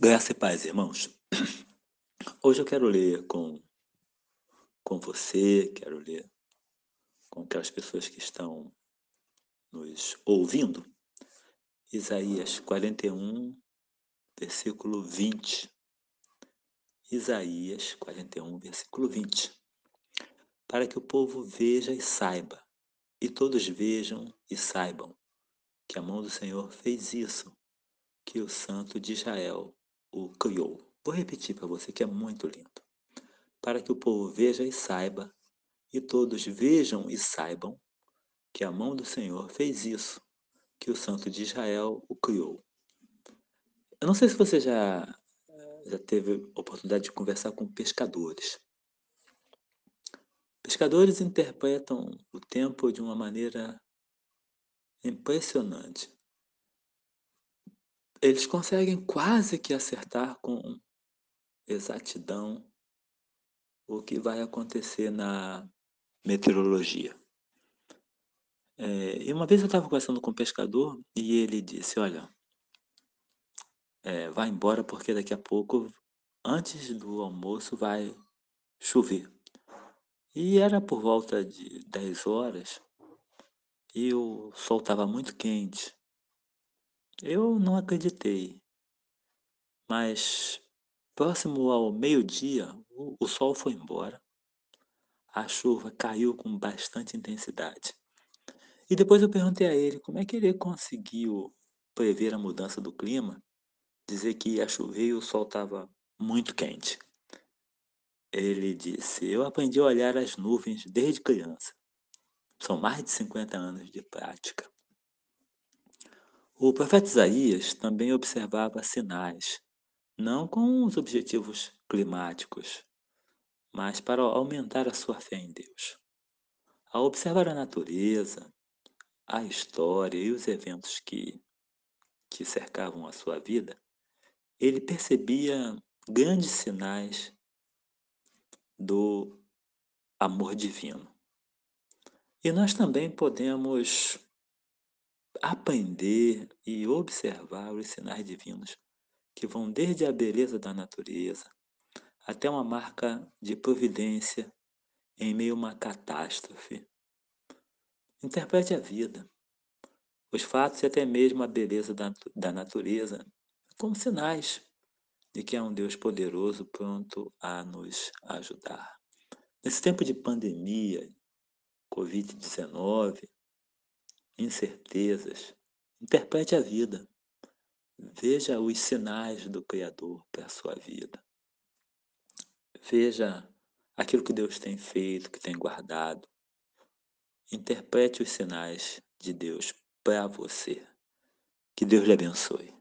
Graça e paz, irmãos. Hoje eu quero ler com, com você, quero ler com aquelas pessoas que estão nos ouvindo. Isaías 41, versículo 20. Isaías 41, versículo 20. Para que o povo veja e saiba, e todos vejam e saibam, que a mão do Senhor fez isso, que o Santo de Israel o criou. Vou repetir para você que é muito lindo. Para que o povo veja e saiba, e todos vejam e saibam, que a mão do Senhor fez isso, que o Santo de Israel o criou. Eu não sei se você já, já teve oportunidade de conversar com pescadores. Pescadores interpretam o tempo de uma maneira impressionante eles conseguem quase que acertar com exatidão o que vai acontecer na meteorologia. É, e uma vez eu estava conversando com um pescador e ele disse, olha, é, vai embora porque daqui a pouco, antes do almoço, vai chover. E era por volta de 10 horas e o sol estava muito quente. Eu não acreditei, mas próximo ao meio-dia, o, o sol foi embora. A chuva caiu com bastante intensidade. E depois eu perguntei a ele como é que ele conseguiu prever a mudança do clima, dizer que ia chover e o sol estava muito quente. Ele disse: Eu aprendi a olhar as nuvens desde criança. São mais de 50 anos de prática. O profeta Isaías também observava sinais, não com os objetivos climáticos, mas para aumentar a sua fé em Deus. Ao observar a natureza, a história e os eventos que, que cercavam a sua vida, ele percebia grandes sinais do amor divino. E nós também podemos aprender e observar os sinais divinos que vão desde a beleza da natureza até uma marca de providência em meio a uma catástrofe. Interprete a vida, os fatos e até mesmo a beleza da, da natureza como sinais de que há um Deus poderoso pronto a nos ajudar. Nesse tempo de pandemia, Covid-19, incertezas. Interprete a vida. Veja os sinais do Criador para a sua vida. Veja aquilo que Deus tem feito, que tem guardado. Interprete os sinais de Deus para você. Que Deus lhe abençoe.